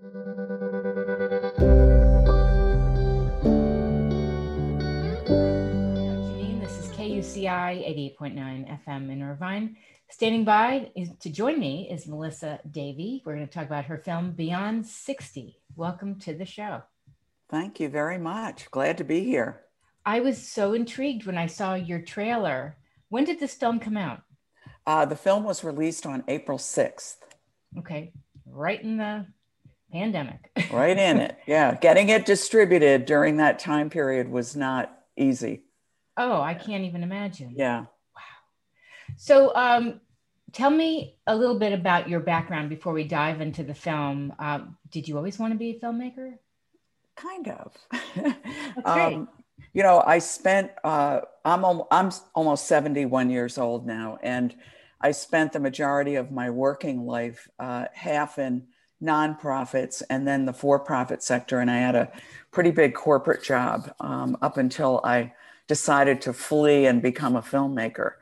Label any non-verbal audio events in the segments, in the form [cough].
Janine, this is KUCI 88.9 FM in Irvine. Standing by to join me is Melissa Davey. We're going to talk about her film Beyond 60. Welcome to the show. Thank you very much. Glad to be here. I was so intrigued when I saw your trailer. When did this film come out? Uh, the film was released on April 6th. Okay, right in the pandemic. [laughs] right in it. Yeah. Getting it distributed during that time period was not easy. Oh, I can't even imagine. Yeah. Wow. So, um, tell me a little bit about your background before we dive into the film. Um, did you always want to be a filmmaker? Kind of. [laughs] um, you know, I spent, uh, I'm, I'm almost 71 years old now, and I spent the majority of my working life, uh, half in nonprofits and then the for profit sector. And I had a pretty big corporate job um, up until I decided to flee and become a filmmaker.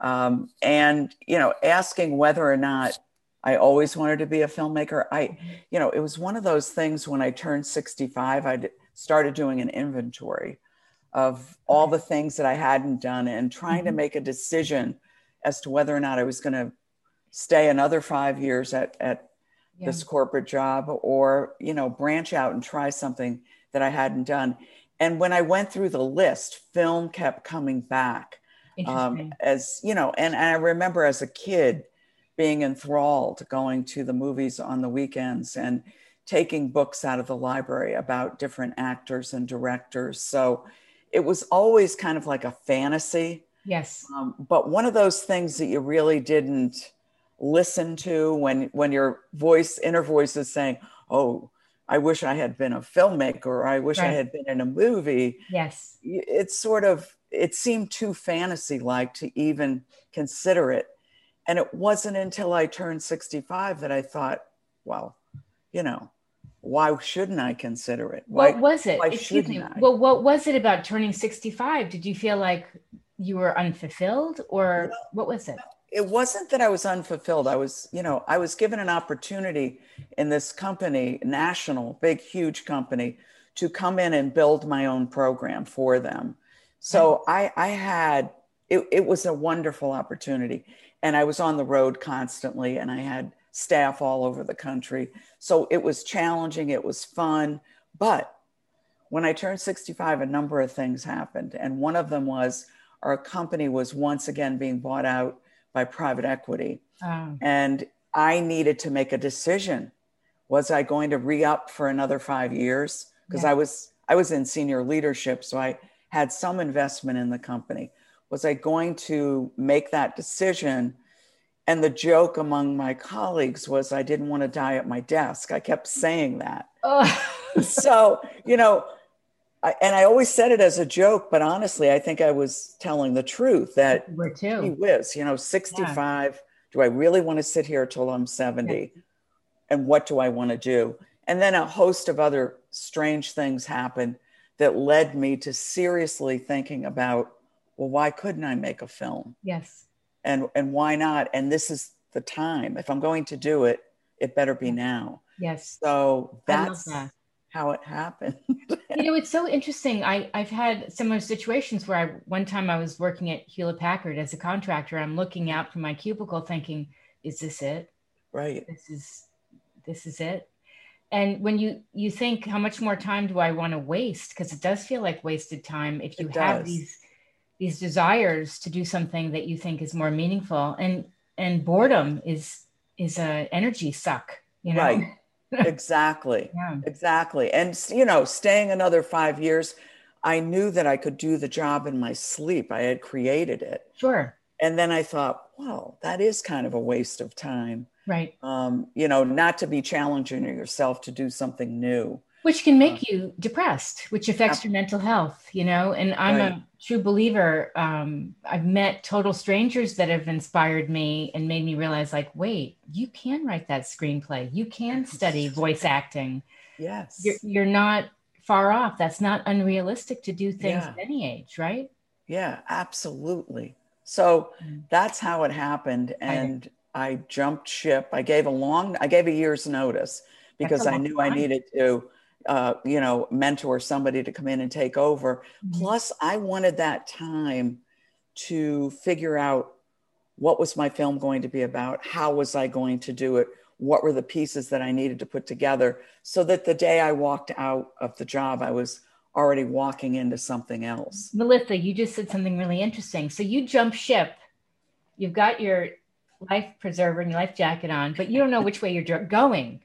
Um, and, you know, asking whether or not I always wanted to be a filmmaker, I, you know, it was one of those things when I turned 65, I started doing an inventory of all the things that I hadn't done and trying mm-hmm. to make a decision as to whether or not I was going to stay another five years at, at yeah. this corporate job or you know branch out and try something that i hadn't done. And when i went through the list film kept coming back um, as you know and, and i remember as a kid being enthralled going to the movies on the weekends and taking books out of the library about different actors and directors. So it was always kind of like a fantasy. Yes. Um, but one of those things that you really didn't listen to when when your voice inner voice is saying oh i wish i had been a filmmaker or i wish right. i had been in a movie yes it's sort of it seemed too fantasy like to even consider it and it wasn't until i turned 65 that i thought well you know why shouldn't I consider it? Why, what was it? Excuse me. I? Well, what was it about turning 65? Did you feel like you were unfulfilled or well, what was it? It wasn't that I was unfulfilled. I was, you know, I was given an opportunity in this company, national, big, huge company, to come in and build my own program for them. So I, I had, it, it was a wonderful opportunity. And I was on the road constantly and I had staff all over the country. So it was challenging, it was fun. But when I turned 65, a number of things happened. And one of them was our company was once again being bought out by private equity. Oh. And I needed to make a decision. Was I going to re-up for another five years? Because yeah. I was I was in senior leadership, so I had some investment in the company. Was I going to make that decision? And the joke among my colleagues was I didn't want to die at my desk. I kept saying that. Oh. [laughs] so, you know, I, and I always said it as a joke, but honestly, I think I was telling the truth that We're too. he whiz, you know, 65. Yeah. Do I really want to sit here till I'm 70? Yeah. And what do I want to do? And then a host of other strange things happened that led me to seriously thinking about, well, why couldn't I make a film? Yes. And and why not? And this is the time. If I'm going to do it, it better be now. Yes. So that's that how it happened. [laughs] [laughs] you know, it's so interesting. I, I've had similar situations where I one time I was working at Hewlett Packard as a contractor. I'm looking out from my cubicle thinking, is this it? Right. This is this is it. And when you you think how much more time do I want to waste? Because it does feel like wasted time if you have these these desires to do something that you think is more meaningful. And and boredom is is a energy suck, you know. Right [laughs] exactly. Yeah. Exactly. And, you know, staying another five years, I knew that I could do the job in my sleep. I had created it. Sure. And then I thought, well, that is kind of a waste of time. Right. Um, you know, not to be challenging yourself to do something new which can make you depressed which affects your mental health you know and i'm right. a true believer um, i've met total strangers that have inspired me and made me realize like wait you can write that screenplay. You can study voice acting. Yes. You're, you're not far off. That's not unrealistic to do things yeah. at any age right? Yeah absolutely. So mm. that's how it happened and I, I jumped ship. I gave a long i gave a year's notice because I knew time. I needed to, uh, you know, mentor somebody to come in and take over. Mm-hmm. Plus, I wanted that time to figure out what was my film going to be about, how was I going to do it, what were the pieces that I needed to put together, so that the day I walked out of the job, I was already walking into something else. Melissa, you just said something really interesting. So you jump ship, you've got your life preserver and your life jacket on, but you don't know which way you're going.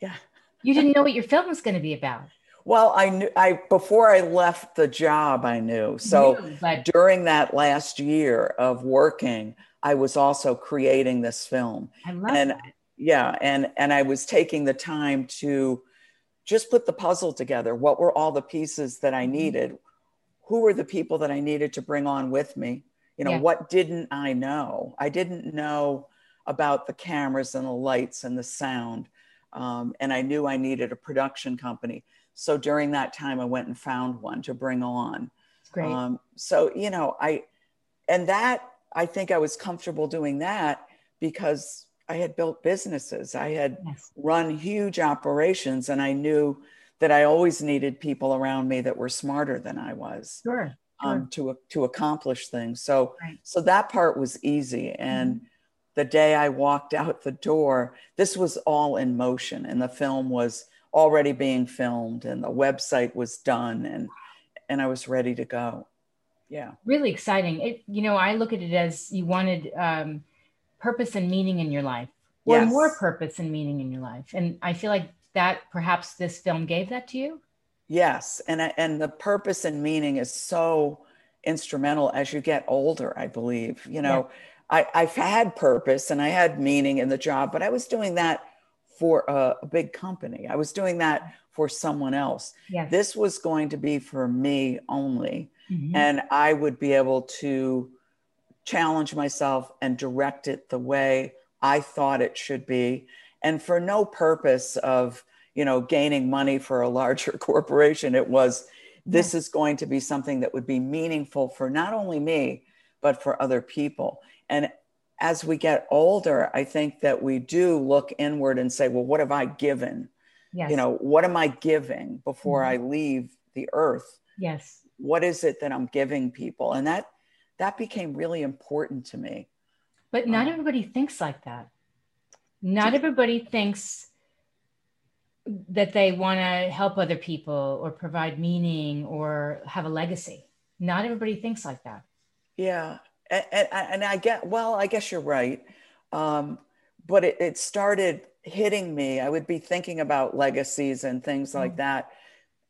Yeah. You didn't know what your film was going to be about. Well, I knew I before I left the job, I knew. So knew, but- during that last year of working, I was also creating this film. I love and that. yeah, and and I was taking the time to just put the puzzle together. What were all the pieces that I mm-hmm. needed? Who were the people that I needed to bring on with me? You know, yeah. what didn't I know? I didn't know about the cameras and the lights and the sound. Um, and I knew I needed a production company. So during that time, I went and found one to bring on. great. Um, so, you know, I, and that, I think I was comfortable doing that because I had built businesses. I had yes. run huge operations and I knew that I always needed people around me that were smarter than I was. Sure. Um, to to accomplish things. So right. so that part was easy. And mm-hmm. The day I walked out the door, this was all in motion, and the film was already being filmed, and the website was done, and and I was ready to go. Yeah, really exciting. It you know I look at it as you wanted um, purpose and meaning in your life or yes. more purpose and meaning in your life and i feel like that perhaps this film gave that to you yes and and the purpose and meaning is so instrumental as you get older i believe you know yeah. I, i've had purpose and i had meaning in the job but i was doing that for a, a big company i was doing that for someone else yes. this was going to be for me only mm-hmm. and i would be able to challenge myself and direct it the way I thought it should be, and for no purpose of you know gaining money for a larger [laughs] corporation. It was this is going to be something that would be meaningful for not only me but for other people. And as we get older, I think that we do look inward and say, well, what have I given? Yes. You know, what am I giving before mm-hmm. I leave the earth? Yes. What is it that I'm giving people? And that that became really important to me. But not um, everybody thinks like that. Not everybody thinks that they want to help other people or provide meaning or have a legacy. Not everybody thinks like that. Yeah. And, and, and I get, well, I guess you're right. Um, but it, it, started hitting me. I would be thinking about legacies and things like mm. that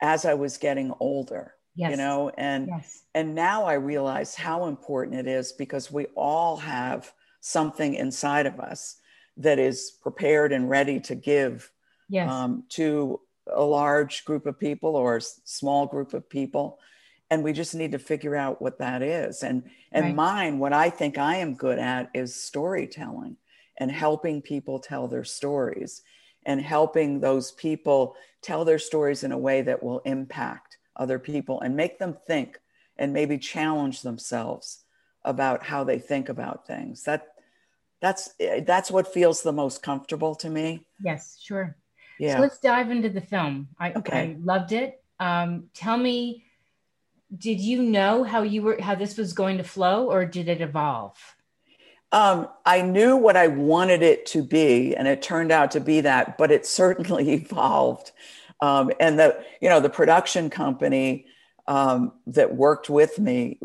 as I was getting older yes. you know and yes. and now i realize how important it is because we all have something inside of us that is prepared and ready to give yes. um, to a large group of people or a small group of people and we just need to figure out what that is. And and right. mine what i think i am good at is storytelling and helping people tell their stories and helping those people tell their stories in a way that will impact other people and make them think and maybe challenge themselves about how they think about things. That that's that's what feels the most comfortable to me. Yes sure. Yeah. so let's dive into the film. I, okay. I loved it. Um, tell me did you know how you were how this was going to flow or did it evolve um, I knew what I wanted it to be, and it turned out to be that, but it certainly [laughs] evolved. Um, and the you know the production company um, that worked with me,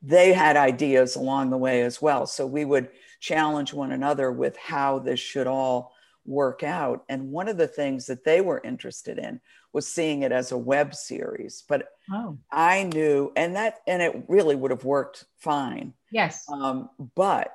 they had ideas along the way as well. So we would challenge one another with how this should all work out. And one of the things that they were interested in was seeing it as a web series. But oh. I knew, and that and it really would have worked fine. Yes. Um, but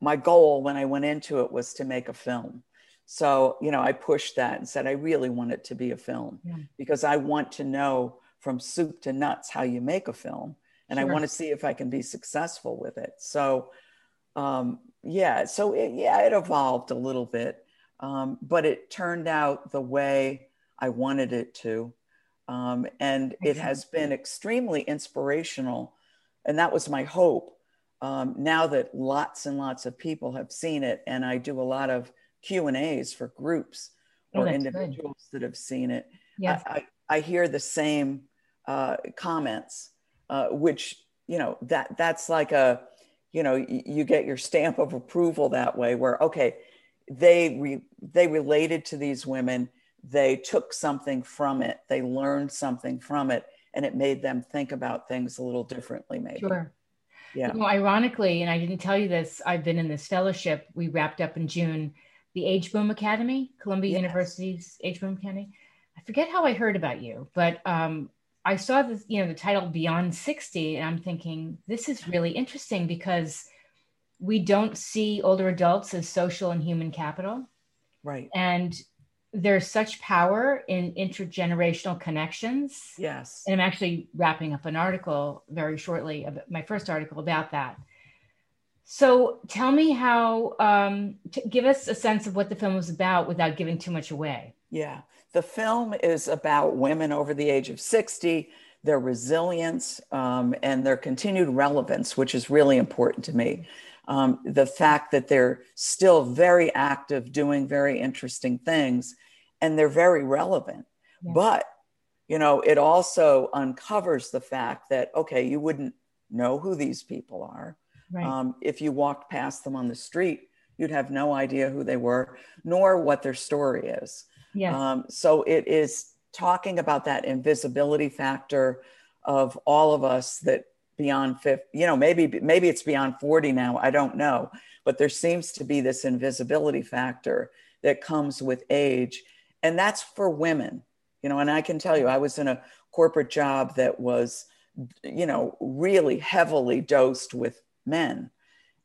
my goal when I went into it was to make a film. So, you know, I pushed that and said, I really want it to be a film yeah. because I want to know from soup to nuts how you make a film. And sure. I want to see if I can be successful with it. So, um, yeah, so it, yeah, it evolved a little bit, um, but it turned out the way I wanted it to. Um, and it has been extremely inspirational. And that was my hope. Um, now that lots and lots of people have seen it, and I do a lot of Q and A's for groups oh, or individuals good. that have seen it. Yes. I, I, I hear the same uh, comments, uh, which, you know, that that's like a, you know, you, you get your stamp of approval that way where, okay, they re, they related to these women. They took something from it. They learned something from it and it made them think about things a little differently maybe. Sure. Yeah. You know, ironically and i didn't tell you this i've been in this fellowship we wrapped up in june. The age boom academy columbia yes. university's age boom academy. I forget how i heard about you but um, i saw this you know the title beyond 60 and i'm thinking this is really interesting because we don't see older adults as social and human capital. Right. And there's such power in intergenerational connections. Yes. And I'm actually wrapping up an article very shortly, about my first article about that. So tell me how, um, give us a sense of what the film was about without giving too much away. Yeah. The film is about women over the age of 60, their resilience, um, and their continued relevance, which is really important to me um, the fact that they're still very active, doing very interesting things, and they're very relevant. Yeah. But, you know, it also uncovers the fact that, okay, you wouldn't know who these people are. Right. Um, if you walked past them on the street, you'd have no idea who they were, nor what their story is. Yes. Um, so it is talking about that invisibility factor of all of us that beyond 50 you know maybe maybe it's beyond 40 now i don't know. But there seems to be this invisibility factor that comes with age and that's for women. You know and i can tell you i was in a corporate job that was you know really heavily dosed with men.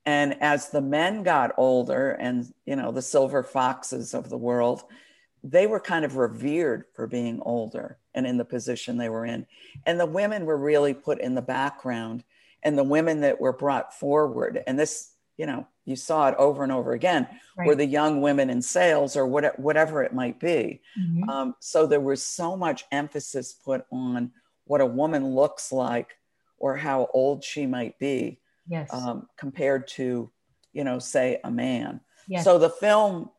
And as the men got older and you know the silver foxes of the world they were kind of revered for being older and in the position they were in. And the women were really put in the background. And the women that were brought forward, and this, you know, you saw it over and over again, right. were the young women in sales or what, whatever it might be. Mm-hmm. Um, so there was so much emphasis put on what a woman looks like or how old she might be yes. um, compared to, you know, say a man. Yes. So the film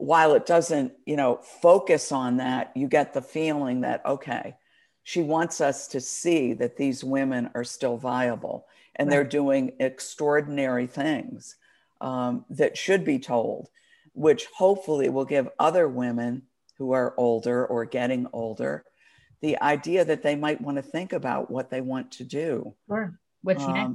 while it doesn't, you know, focus on that, you get the feeling that, okay, she wants us to see that these women are still viable and right. they're doing extraordinary things um, that should be told, which hopefully will give other women who are older or getting older the idea that they might want to think about what they want to do. Sure. What's um, next?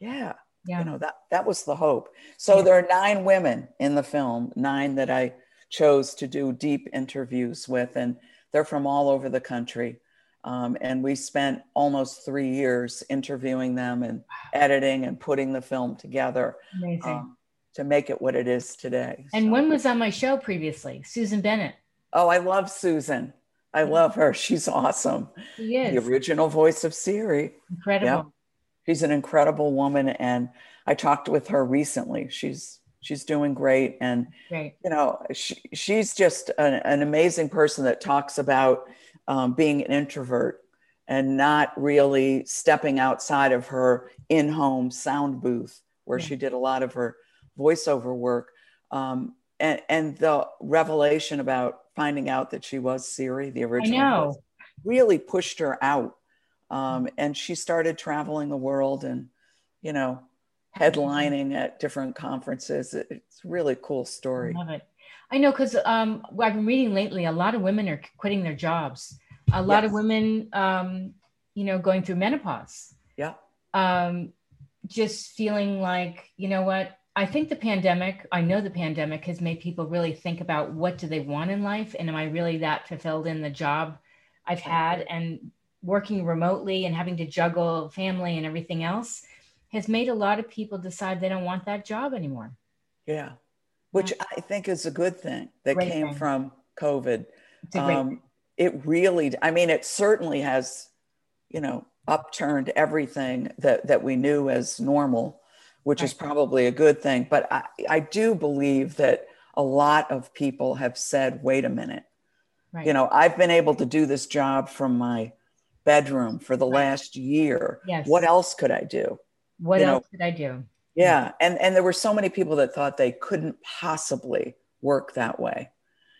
Yeah yeah. you know that that was the hope. So yeah. there are nine women in the film nine that i chose to do deep interviews with and they're from all over the country. Um, and we spent almost three years interviewing them and editing and putting the film together um, to make it what it is today and so. one was on my show previously? Susan bennett. Oh i love susan. I love her. She's awesome. She is. the original voice of siri. Incredible. Yep she's an incredible woman and i talked with her recently. She's she's doing great and you know she, she's just an, an amazing person that talks about um, being an introvert and not really stepping outside of her in-home sound booth where yeah. she did a lot of her voiceover work. Um, and, and the revelation about finding out that she was Siri, the original, really pushed her out um, and she started traveling the world and, you know, headlining at different conferences. It's a really cool story. I love it. I know because um, I've been reading lately, a lot of women are quitting their jobs. A lot yes. of women, um, you know, going through menopause. Yeah. Um, just feeling like, you know what? I think the pandemic, I know the pandemic has made people really think about what do they want in life? And am I really that fulfilled in the job I've had? And working remotely and having to juggle family and everything else has made a lot of people decide they don't want that job anymore. Yeah, which yeah. I think is a good thing that great came thing. from COVID. Um, it really, I mean, it certainly has, you know, upturned everything that, that we knew as normal, which right. is probably a good thing. But I, I do believe that a lot of people have said, wait a minute. Right. You know, I've been able to do this job from my bedroom for the last year. Yes. What else could I do? What you else know? could I do? Yeah. And and there were so many people that thought they couldn't possibly work that way.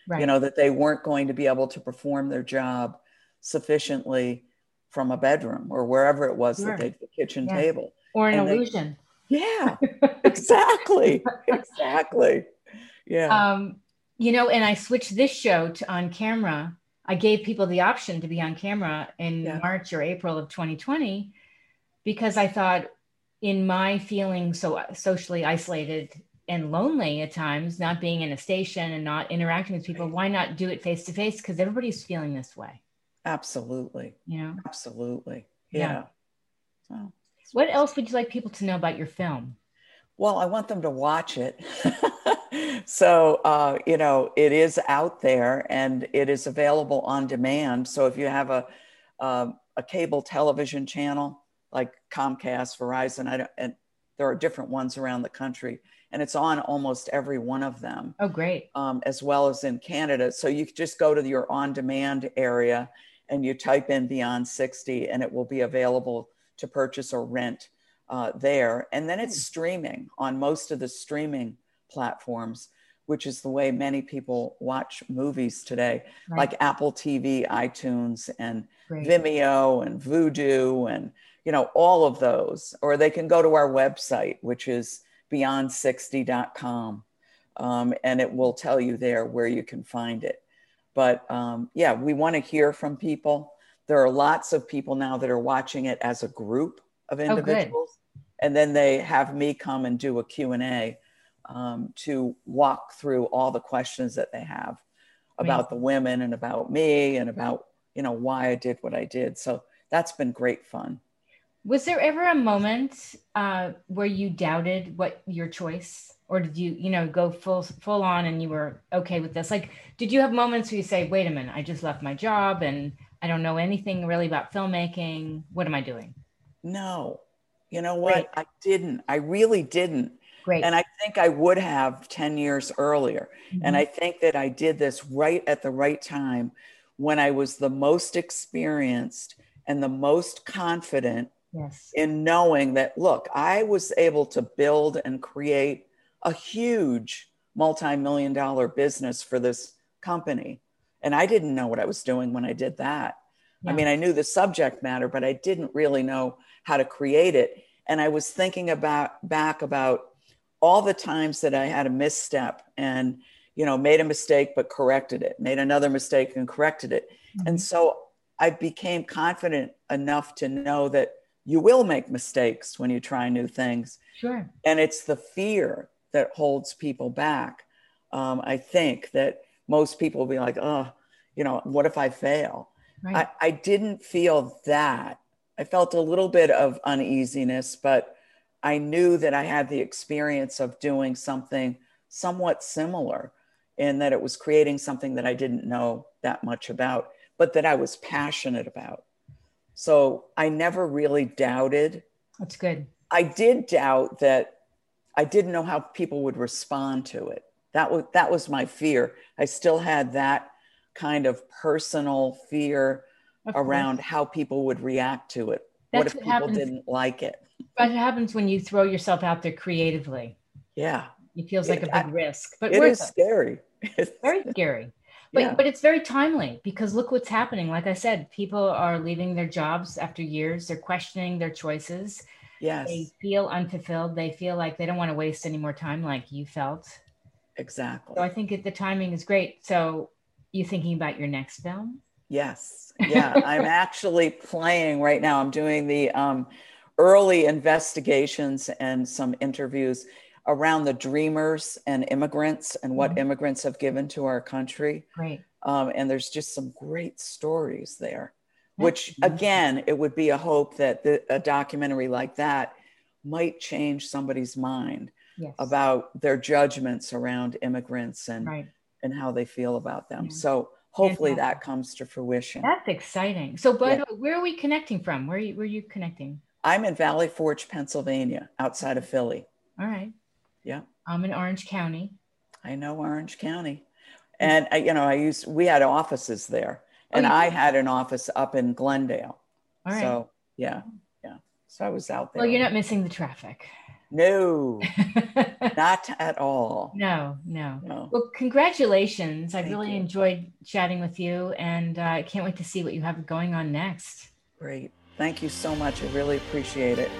right. you know, that they weren't going to be able to perform their job sufficiently from a bedroom or wherever it was sure. that they the kitchen yes. table or an and illusion. They, yeah, [laughs] exactly, exactly. Yeah. Um, you know, and I switched this show to on camera. I gave people the option to be on camera in yeah. March or April of 2020 because I thought in my feeling so socially isolated and lonely at times, not being in a station and not interacting with people, why not do it face to face? Because everybody's feeling this way. Absolutely. You know? Absolutely. Yeah. yeah. So, what else would you like people to know about your film? Well, I want them to watch it. [laughs] so, uh, you know, it is out there and it is available on demand. So, if you have a, a cable television channel like Comcast, Verizon, I don't, and there are different ones around the country, and it's on almost every one of them. Oh, great. Um, as well as in Canada. So, you just go to your on demand area and you type in Beyond 60, and it will be available to purchase or rent uh, there. And then it's hmm. streaming on most of the streaming platforms, which is the way many people watch movies today, right. like Apple TV, iTunes, and Great. Vimeo, and Vudu, and you know all of those. Or they can go to our website, which is beyond60.com, um, and it will tell you there where you can find it. But um, yeah, we want to hear from people. There are lots of people now that are watching it as a group of oh, individuals. Oh, and then they have me come and do a q&a um, to walk through all the questions that they have about the women and about me and about you know why i did what i did. So that's been great fun. Was there ever a moment uh, where you doubted what your choice or did you you know go full full on and you were okay with this? Like did you have moments where you say wait a minute i just left my job and i don't know anything really about filmmaking. What am i doing no you know what? I didn't. I really didn't. Great. And I think I would have 10 years earlier. Mm-hmm. And I think that I did this right at the right time when I was the most experienced and the most confident yes. in knowing that, look, I was able to build and create a huge multi million dollar business for this company. And I didn't know what I was doing when I did that. Yeah. I mean, I knew the subject matter, but I didn't really know how to create it. And I was thinking about back about all the times that I had a misstep and, you know, made a mistake but corrected it, made another mistake and corrected it. Mm-hmm. And so I became confident enough to know that you will make mistakes when you try new things. Sure. And it's the fear that holds people back. Um, I think that most people will be like, oh, you know, what if I fail? Right. I, I didn't feel that. I felt a little bit of uneasiness, but I knew that I had the experience of doing something somewhat similar in that it was creating something that I didn't know that much about, but that I was passionate about. So I never really doubted. That's good. I did doubt that I didn't know how people would respond to it. That was that was my fear. I still had that kind of personal fear around how people would react to it. That's what if what people happens, didn't like it? What happens when you throw yourself out there creatively? Yeah. It feels like it, a big I, risk, but it is it. scary. It's very scary. [laughs] But, yeah. but it's very timely because look what's happening. Like I said, people are leaving their jobs after years. They're questioning their choices. Yes. They feel unfulfilled. They feel like they don't want to waste any more time like you felt. Exactly. So I think it, the timing is great. So you thinking about your next film? Yes. Yeah. I'm actually playing right now. I'm doing the um, early investigations and some interviews around the dreamers and immigrants and what mm-hmm. immigrants have given to our country. Great. Um, and there's just some great stories there, which again, it would be a hope that the, a documentary like that might change somebody's mind yes. about their judgments around immigrants and right. and how they feel about them. Yeah. So hopefully that comes to fruition. That's exciting. So, but yeah. where are we connecting from? Where are you, where are you connecting? I'm in Valley Forge, Pennsylvania, outside of Philly. All right. Yeah. I'm in Orange County. I know Orange County. Mm-hmm. And I, you know, I used we had offices there, oh, and oh, I had an office up in Glendale. All right. So yeah, yeah. So I was out there. Well, you're not missing the traffic. No, [laughs] not at all. No, no, no. Well, congratulations. I really you. enjoyed chatting with you, and uh, I can't wait to see what you have going on next. Great. Thank you so much. I really appreciate it.